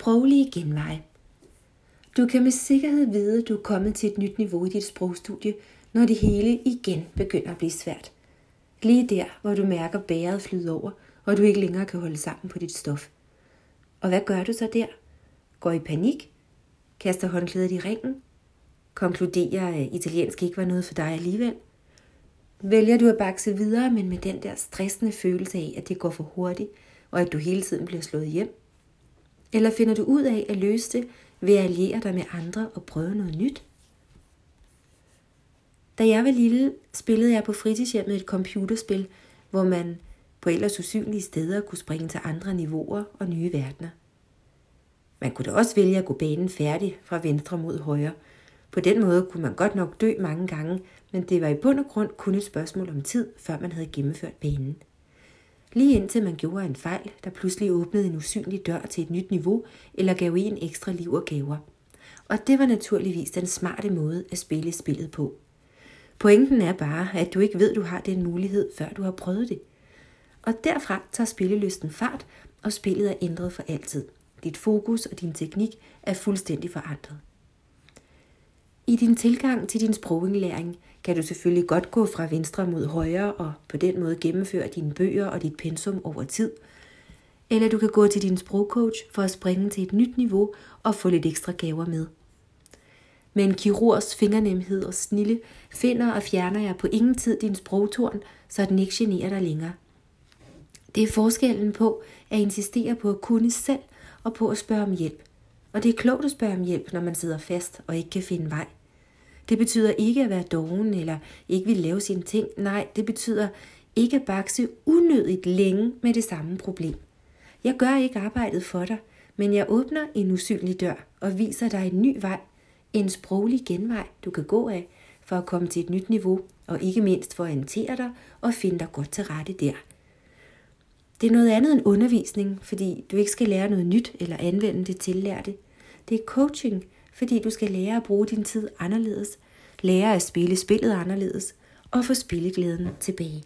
Sproglige genveje. Du kan med sikkerhed vide, at du er kommet til et nyt niveau i dit sprogstudie, når det hele igen begynder at blive svært. Lige der, hvor du mærker bæret flyde over, og du ikke længere kan holde sammen på dit stof. Og hvad gør du så der? Går i panik? Kaster håndklædet i ringen? Konkluderer, at italiensk ikke var noget for dig alligevel? Vælger du at bakse videre, men med den der stressende følelse af, at det går for hurtigt, og at du hele tiden bliver slået hjem? Eller finder du ud af at løse det ved at alliere dig med andre og prøve noget nyt? Da jeg var lille, spillede jeg på fritidshjemmet et computerspil, hvor man på ellers usynlige steder kunne springe til andre niveauer og nye verdener. Man kunne da også vælge at gå banen færdig fra venstre mod højre. På den måde kunne man godt nok dø mange gange, men det var i bund og grund kun et spørgsmål om tid, før man havde gennemført banen. Lige indtil man gjorde en fejl, der pludselig åbnede en usynlig dør til et nyt niveau, eller gav en ekstra liv og gaver. Og det var naturligvis den smarte måde at spille spillet på. Pointen er bare, at du ikke ved, du har den mulighed, før du har prøvet det. Og derfra tager spillelysten fart, og spillet er ændret for altid. Dit fokus og din teknik er fuldstændig forandret. I din tilgang til din sprogindlæring kan du selvfølgelig godt gå fra venstre mod højre og på den måde gennemføre dine bøger og dit pensum over tid. Eller du kan gå til din sprogcoach for at springe til et nyt niveau og få lidt ekstra gaver med. Med en kirurgs fingernemhed og snille finder og fjerner jeg på ingen tid din sprogtorn, så den ikke generer dig længere. Det er forskellen på at insistere på at kunne selv og på at spørge om hjælp. Og det er klogt at spørge om hjælp, når man sidder fast og ikke kan finde vej. Det betyder ikke at være doven eller ikke vil lave sine ting. Nej, det betyder ikke at bakse unødigt længe med det samme problem. Jeg gør ikke arbejdet for dig, men jeg åbner en usynlig dør og viser dig en ny vej, en sproglig genvej, du kan gå af for at komme til et nyt niveau, og ikke mindst for at orientere dig og finde dig godt til rette der. Det er noget andet end undervisning, fordi du ikke skal lære noget nyt eller anvende det tillærte. Det er coaching, fordi du skal lære at bruge din tid anderledes, lære at spille spillet anderledes og få spilleglæden tilbage.